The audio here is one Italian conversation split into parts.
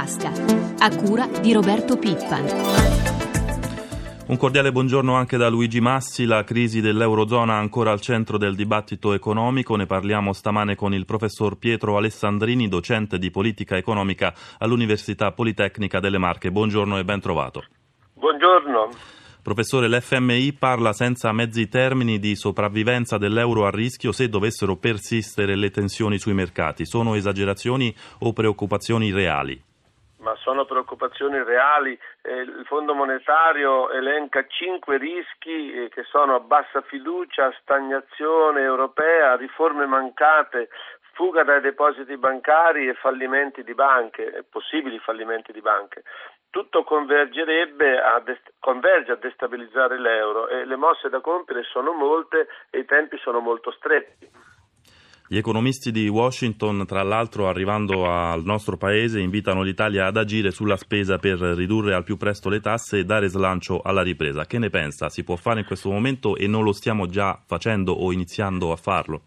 tasca, a cura di Roberto Pippa. Un cordiale buongiorno anche da Luigi Massi. La crisi dell'Eurozona ancora al centro del dibattito economico. Ne parliamo stamane con il professor Pietro Alessandrini, docente di politica economica all'Università Politecnica delle Marche. Buongiorno e ben trovato. Buongiorno. Professore, l'FMI parla senza mezzi termini di sopravvivenza dell'euro a rischio se dovessero persistere le tensioni sui mercati. Sono esagerazioni o preoccupazioni reali? Ma sono preoccupazioni reali. Eh, il Fondo monetario elenca cinque rischi eh, che sono bassa fiducia, stagnazione europea, riforme mancate, fuga dai depositi bancari e fallimenti di banche, possibili fallimenti di banche tutto convergerebbe a dest- converge a destabilizzare l'euro e le mosse da compiere sono molte e i tempi sono molto stretti. Gli economisti di Washington, tra l'altro arrivando al nostro paese, invitano l'Italia ad agire sulla spesa per ridurre al più presto le tasse e dare slancio alla ripresa. Che ne pensa? Si può fare in questo momento e non lo stiamo già facendo o iniziando a farlo?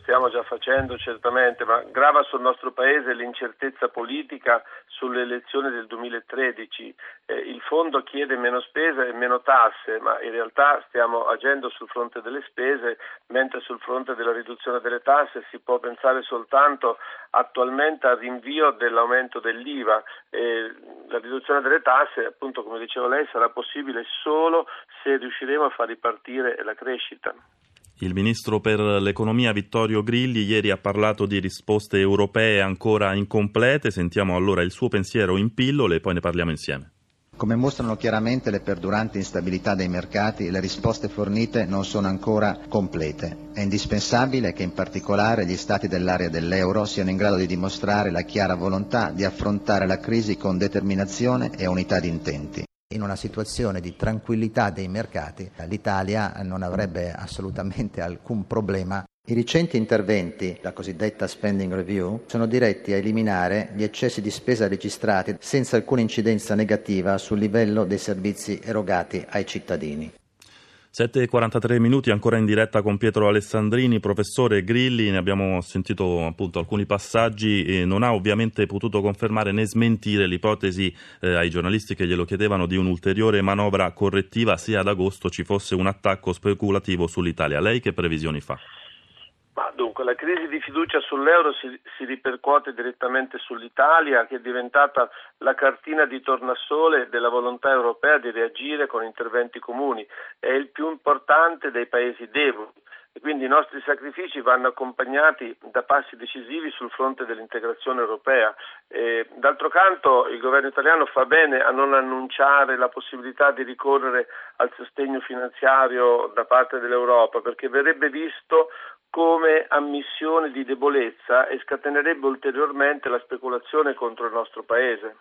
Stiamo già facendo certamente, ma grava sul nostro Paese l'incertezza politica sulle elezioni del 2013. Eh, il fondo chiede meno spese e meno tasse, ma in realtà stiamo agendo sul fronte delle spese, mentre sul fronte della riduzione delle tasse si può pensare soltanto attualmente al rinvio dell'aumento dell'IVA. Eh, la riduzione delle tasse, appunto come diceva lei, sarà possibile solo se riusciremo a far ripartire la crescita. Il ministro per l'economia Vittorio Grilli ieri ha parlato di risposte europee ancora incomplete. Sentiamo allora il suo pensiero in pillole e poi ne parliamo insieme. Come mostrano chiaramente le perduranti instabilità dei mercati, le risposte fornite non sono ancora complete. È indispensabile che in particolare gli Stati dell'area dell'euro siano in grado di dimostrare la chiara volontà di affrontare la crisi con determinazione e unità di intenti. In una situazione di tranquillità dei mercati l'Italia non avrebbe assolutamente alcun problema. I recenti interventi, la cosiddetta spending review, sono diretti a eliminare gli eccessi di spesa registrati senza alcuna incidenza negativa sul livello dei servizi erogati ai cittadini. 7.43 minuti ancora in diretta con Pietro Alessandrini, professore Grilli, ne abbiamo sentito appunto alcuni passaggi e non ha ovviamente potuto confermare né smentire l'ipotesi eh, ai giornalisti che glielo chiedevano di un'ulteriore manovra correttiva se ad agosto ci fosse un attacco speculativo sull'Italia. Lei che previsioni fa? Ma dunque, la crisi di fiducia sull'euro si, si, ripercuote direttamente sull'Italia, che è diventata la cartina di tornasole della volontà europea di reagire con interventi comuni. È il più importante dei paesi deboli e quindi i nostri sacrifici vanno accompagnati da passi decisivi sul fronte dell'integrazione europea. E, d'altro canto il governo italiano fa bene a non annunciare la possibilità di ricorrere al sostegno finanziario da parte dell'Europa perché verrebbe visto come ammissione di debolezza e scatenerebbe ulteriormente la speculazione contro il nostro Paese.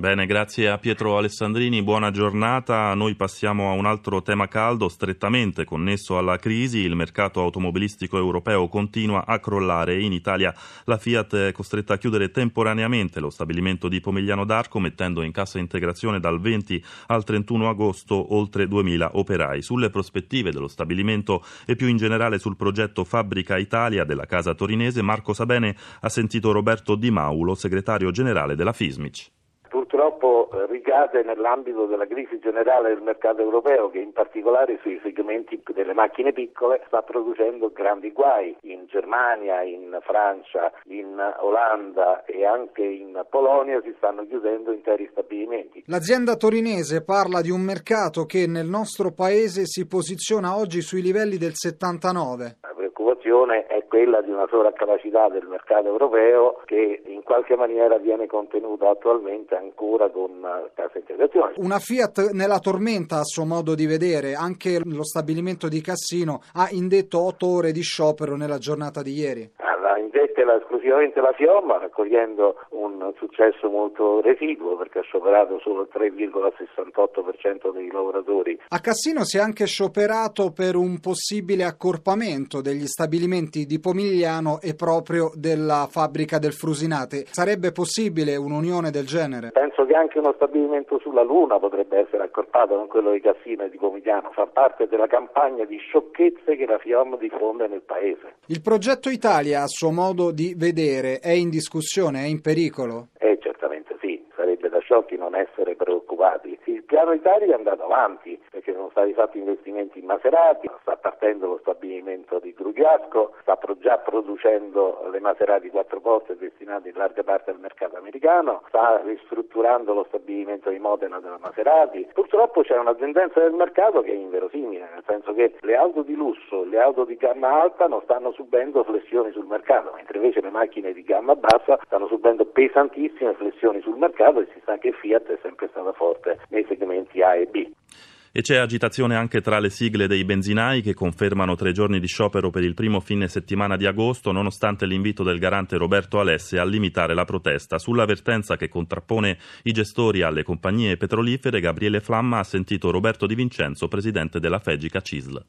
Bene, grazie a Pietro Alessandrini, buona giornata. Noi passiamo a un altro tema caldo strettamente connesso alla crisi. Il mercato automobilistico europeo continua a crollare. In Italia la Fiat è costretta a chiudere temporaneamente lo stabilimento di Pomigliano d'Arco, mettendo in cassa integrazione dal 20 al 31 agosto oltre 2000 operai. Sulle prospettive dello stabilimento e più in generale sul progetto Fabbrica Italia della casa torinese, Marco Sabene ha sentito Roberto Di Maulo, segretario generale della Fismic purtroppo eh, ricade nell'ambito della crisi generale del mercato europeo che in particolare sui segmenti delle macchine piccole sta producendo grandi guai. In Germania, in Francia, in Olanda e anche in Polonia si stanno chiudendo interi stabilimenti. L'azienda torinese parla di un mercato che nel nostro paese si posiziona oggi sui livelli del 79 preoccupazione è quella di una sovraccapacità del mercato europeo che in qualche maniera viene contenuta attualmente ancora con cassa integrazione. Una Fiat nella tormenta a suo modo di vedere, anche lo stabilimento di Cassino ha indetto otto ore di sciopero nella giornata di ieri. Ha indette esclusivamente la FIOM raccogliendo un successo molto residuo perché ha scioperato solo il 3,68% dei lavoratori. A Cassino si è anche scioperato per un possibile accorpamento degli stabilimenti di Pomigliano e proprio della fabbrica del Frusinate. Sarebbe possibile un'unione del genere? Penso che anche uno stabilimento sulla Luna potrebbe essere accorpato con quello di Cassino e di Pomigliano. Fa parte della campagna di sciocchezze che la FIOM diffonde nel paese. Il progetto Italia, a suo modo di vedere è in discussione, è in pericolo? Eh, certamente sì, sarebbe da sciocchi non essere preoccupati. Il piano Italia è andato avanti perché sono stati fatti investimenti in Maserati, sta partendo lo stabilimento di Grugliasco, sta già producendo le Maserati quattro poste destinate in larga parte al mercato americano, sta ristrutturando lo stabilimento di Modena della Maserati. Purtroppo c'è una tendenza del mercato che è inverosimile, nel senso che le auto di lusso, le auto di gamma alta non stanno subendo flessioni sul mercato, mentre invece le macchine di gamma bassa stanno subendo pesantissime flessioni sul mercato e si sa che Fiat è sempre stata forte nei segmenti A e B. E c'è agitazione anche tra le sigle dei benzinai che confermano tre giorni di sciopero per il primo fine settimana di agosto, nonostante l'invito del garante Roberto Alessi a limitare la protesta. Sull'avvertenza che contrappone i gestori alle compagnie petrolifere, Gabriele Flamma ha sentito Roberto Di Vincenzo, presidente della Fegica CISL.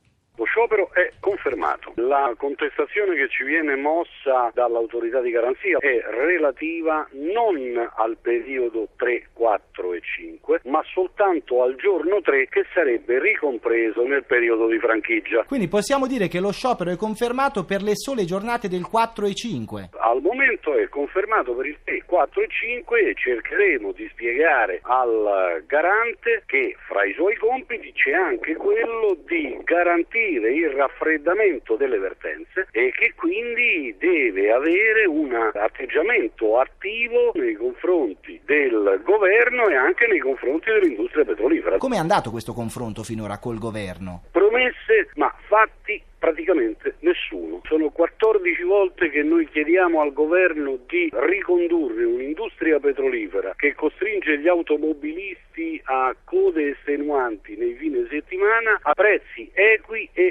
Sciopero è confermato. La contestazione che ci viene mossa dall'autorità di garanzia è relativa non al periodo 3, 4 e 5, ma soltanto al giorno 3 che sarebbe ricompreso nel periodo di franchigia. Quindi possiamo dire che lo sciopero è confermato per le sole giornate del 4 e 5? Al momento è confermato per il 3, 4 e 5 e cercheremo di spiegare al garante che fra i suoi compiti c'è anche quello di garantire il raffreddamento delle vertenze e che quindi deve avere un atteggiamento attivo nei confronti del governo e anche nei confronti dell'industria petrolifera. Come è andato questo confronto finora col governo? Promesse, ma fatti praticamente nessuno. Sono 14 volte che noi chiediamo al governo di ricondurre un'industria petrolifera che costringe gli automobilisti a code estenuanti nei fine settimana a prezzi equi e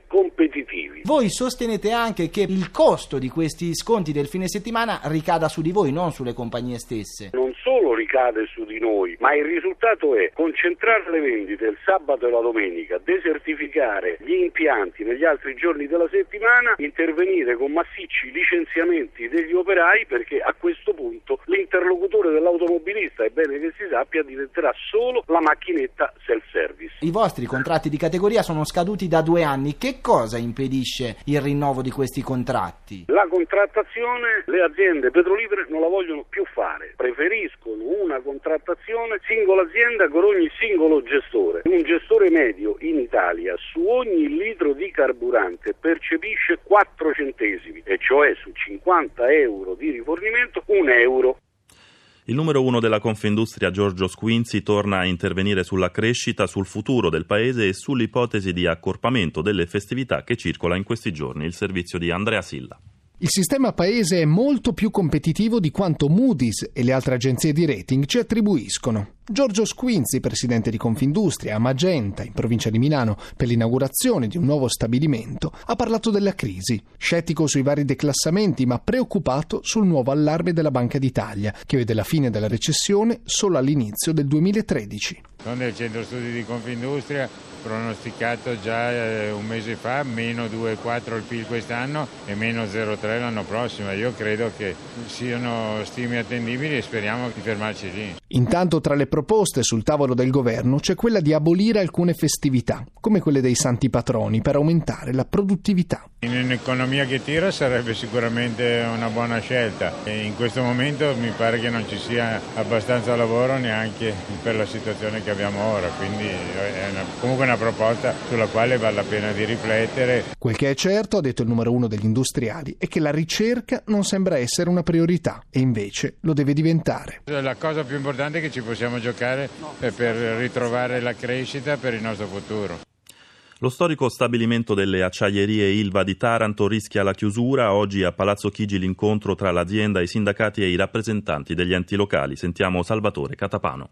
competitivi. Voi sostenete anche che il costo di questi sconti del fine settimana ricada su di voi, non sulle compagnie stesse. Non solo ricade su di noi, ma il risultato è concentrare le vendite il sabato e la domenica, desertificare gli impianti negli altri giorni della settimana, intervenire con massicci licenziamenti degli operai perché a questo punto l'interlocutore dell'automobilista, è bene che si sappia, diventerà solo la macchinetta self-service. I vostri contratti di categoria sono scaduti da due anni. Che cosa impedisce il rinnovo di questi contratti? La contrattazione le aziende petrolifere non la vogliono più fare, preferiscono una contrattazione singola azienda con ogni singolo gestore. Un gestore medio in Italia su ogni litro di carburante percepisce 4 centesimi, e cioè su 50 euro di rifornimento un euro. Il numero uno della Confindustria Giorgio Squinzi torna a intervenire sulla crescita, sul futuro del paese e sull'ipotesi di accorpamento delle festività che circola in questi giorni. Il servizio di Andrea Silla. Il sistema paese è molto più competitivo di quanto Moody's e le altre agenzie di rating ci attribuiscono. Giorgio Squinzi, presidente di Confindustria a Magenta, in provincia di Milano, per l'inaugurazione di un nuovo stabilimento, ha parlato della crisi, scettico sui vari declassamenti ma preoccupato sul nuovo allarme della Banca d'Italia, che vede la fine della recessione solo all'inizio del 2013. Sono del centro studi di Confindustria, pronosticato già eh, un mese fa, meno 2,4 il PIL quest'anno e meno 0,3 l'anno prossimo. Io credo che siano stime attendibili e speriamo di fermarci lì. Intanto tra le proposte sul tavolo del governo c'è quella di abolire alcune festività, come quelle dei santi patroni, per aumentare la produttività. In un'economia che tira sarebbe sicuramente una buona scelta e in questo momento mi pare che non ci sia abbastanza lavoro neanche per la situazione che abbiamo ora, quindi è una, comunque una proposta sulla quale vale la pena di riflettere. Quel che è certo, ha detto il numero uno degli industriali, è che la ricerca non sembra essere una priorità e invece lo deve diventare. La cosa più importante che ci possiamo giocare per ritrovare la crescita per il nostro futuro. Lo storico stabilimento delle acciaierie Ilva di Taranto rischia la chiusura. Oggi a Palazzo Chigi l'incontro tra l'azienda, i sindacati e i rappresentanti degli enti locali. Sentiamo Salvatore Catapano.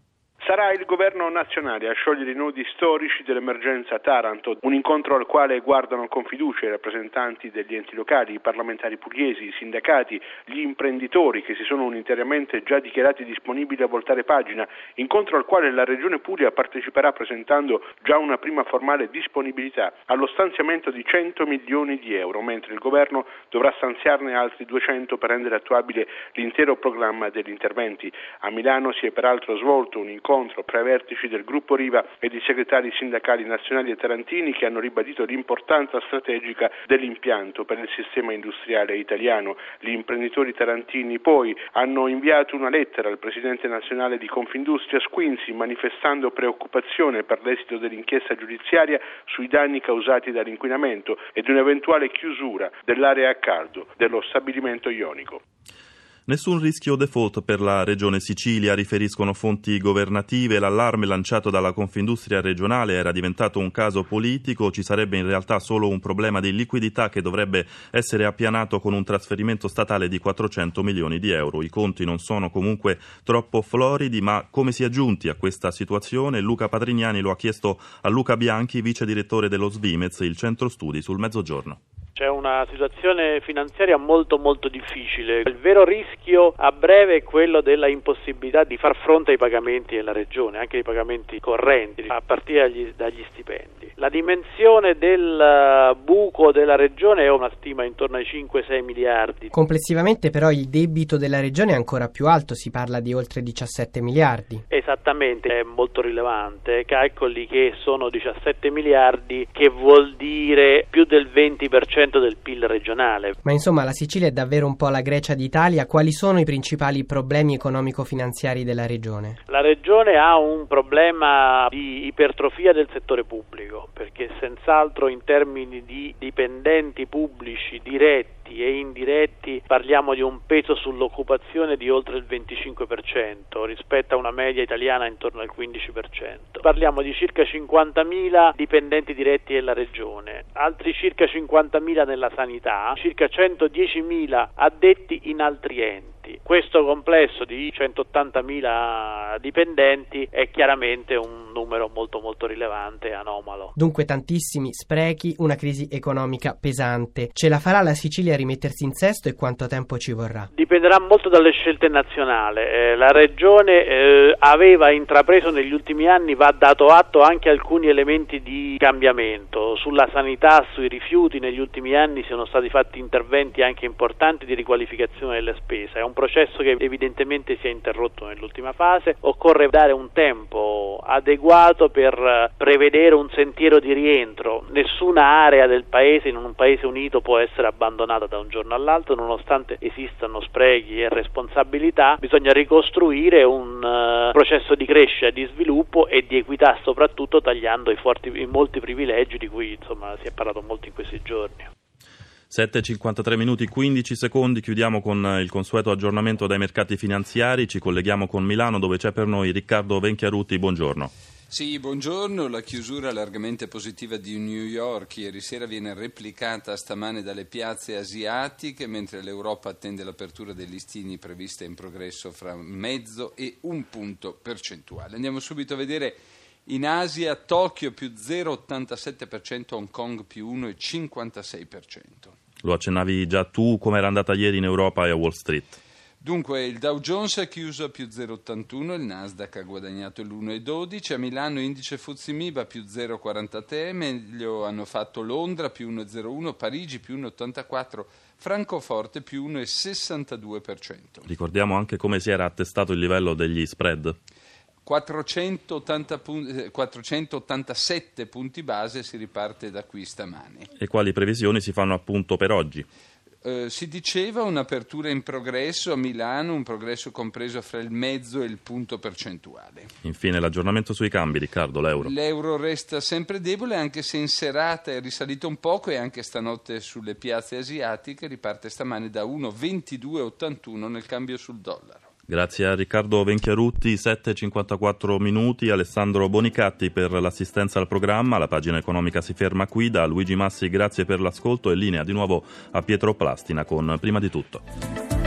Sarà il governo nazionale a sciogliere i nodi storici dell'emergenza Taranto, un incontro al quale guardano con fiducia i rappresentanti degli enti locali, i parlamentari pugliesi, i sindacati, gli imprenditori che si sono unitariamente già dichiarati disponibili a voltare pagina, incontro al quale la Regione Puglia parteciperà presentando già una prima formale disponibilità allo stanziamento di 100 milioni di euro, mentre il governo dovrà stanziarne altri 200 per rendere attuabile l'intero programma degli interventi. A Milano si è peraltro svolto un incontro incontro tra i vertici del gruppo Riva ed i segretari sindacali nazionali e tarantini che hanno ribadito l'importanza strategica dell'impianto per il sistema industriale italiano. Gli imprenditori tarantini poi hanno inviato una lettera al presidente nazionale di Confindustria Squinzi manifestando preoccupazione per l'esito dell'inchiesta giudiziaria sui danni causati dall'inquinamento e di un'eventuale chiusura dell'area a caldo dello stabilimento ionico. Nessun rischio default per la regione Sicilia, riferiscono fonti governative. L'allarme lanciato dalla Confindustria regionale era diventato un caso politico, ci sarebbe in realtà solo un problema di liquidità che dovrebbe essere appianato con un trasferimento statale di 400 milioni di euro. I conti non sono comunque troppo floridi, ma come si è giunti a questa situazione? Luca Patrignani lo ha chiesto a Luca Bianchi, vice direttore dello Svimez, il centro studi sul Mezzogiorno. C'è una situazione finanziaria molto molto difficile. Il vero rischio a breve è quello della impossibilità di far fronte ai pagamenti della regione, anche ai pagamenti correnti, a partire dagli, dagli stipendi. La dimensione del buco della regione è una stima intorno ai 5-6 miliardi. Complessivamente però il debito della regione è ancora più alto, si parla di oltre 17 miliardi. Esattamente, è molto rilevante. Calcoli che sono 17 miliardi, che vuol dire più del 20% del PIL regionale. Ma insomma la Sicilia è davvero un po' la Grecia d'Italia. Quali sono i principali problemi economico-finanziari della regione? La regione ha un problema di ipertrofia del settore pubblico, perché senz'altro in termini di dipendenti pubblici diretti e indiretti parliamo di un peso sull'occupazione di oltre il 25% rispetto a una media italiana intorno al 15%. Parliamo di circa 50.000 dipendenti diretti della regione, altri circa 50.000 nella sanità, circa 110.000 addetti in altri enti dipendenti. Questo complesso di 180.000 dipendenti è chiaramente un numero molto molto rilevante e anomalo. Dunque tantissimi sprechi, una crisi economica pesante. Ce la farà la Sicilia a rimettersi in sesto e quanto tempo ci vorrà? Dipenderà molto dalle scelte nazionali. Eh, la Regione eh, aveva intrapreso negli ultimi anni, va dato atto anche alcuni elementi di cambiamento. Sulla sanità, sui rifiuti negli ultimi anni sono stati fatti interventi anche importanti di riqualificazione delle spese. È un processo che evidentemente si è interrotto nell'ultima fase, occorre dare un tempo adeguato per prevedere un sentiero di rientro. Nessuna area del paese in un paese unito può essere abbandonata da un giorno all'altro, nonostante esistano sprechi e responsabilità, bisogna ricostruire un uh, processo di crescita, di sviluppo e di equità, soprattutto tagliando i, forti, i molti privilegi di cui insomma, si è parlato molto in questi giorni. 7.53 minuti 15 secondi, chiudiamo con il consueto aggiornamento dai mercati finanziari, ci colleghiamo con Milano dove c'è per noi Riccardo Venchiarutti, buongiorno. Sì, buongiorno. La chiusura largamente positiva di New York ieri sera viene replicata stamane dalle piazze asiatiche, mentre l'Europa attende l'apertura dei listini prevista in progresso fra mezzo e un punto percentuale. Andiamo subito a vedere in Asia Tokyo più 0,87%, Hong Kong più 1,56%. Lo accennavi già tu, come era andata ieri in Europa e a Wall Street? Dunque il Dow Jones è chiuso a più 0,81, il Nasdaq ha guadagnato l'1,12, a Milano indice Fuzimiba più 0,43, meglio hanno fatto Londra più 1,01, Parigi più 1,84, Francoforte più 1,62%. Ricordiamo anche come si era attestato il livello degli spread. 480 punti, 487 punti base si riparte da qui stamane. E quali previsioni si fanno appunto per oggi? Eh, si diceva un'apertura in progresso a Milano, un progresso compreso fra il mezzo e il punto percentuale. Infine l'aggiornamento sui cambi, Riccardo, l'euro. L'euro resta sempre debole anche se in serata è risalito un poco e anche stanotte sulle piazze asiatiche riparte stamane da 1,2281 nel cambio sul dollaro. Grazie a Riccardo Venchiarutti, 7.54 minuti, Alessandro Bonicatti per l'assistenza al programma, la pagina economica si ferma qui, da Luigi Massi grazie per l'ascolto e linea di nuovo a Pietro Plastina con Prima di tutto.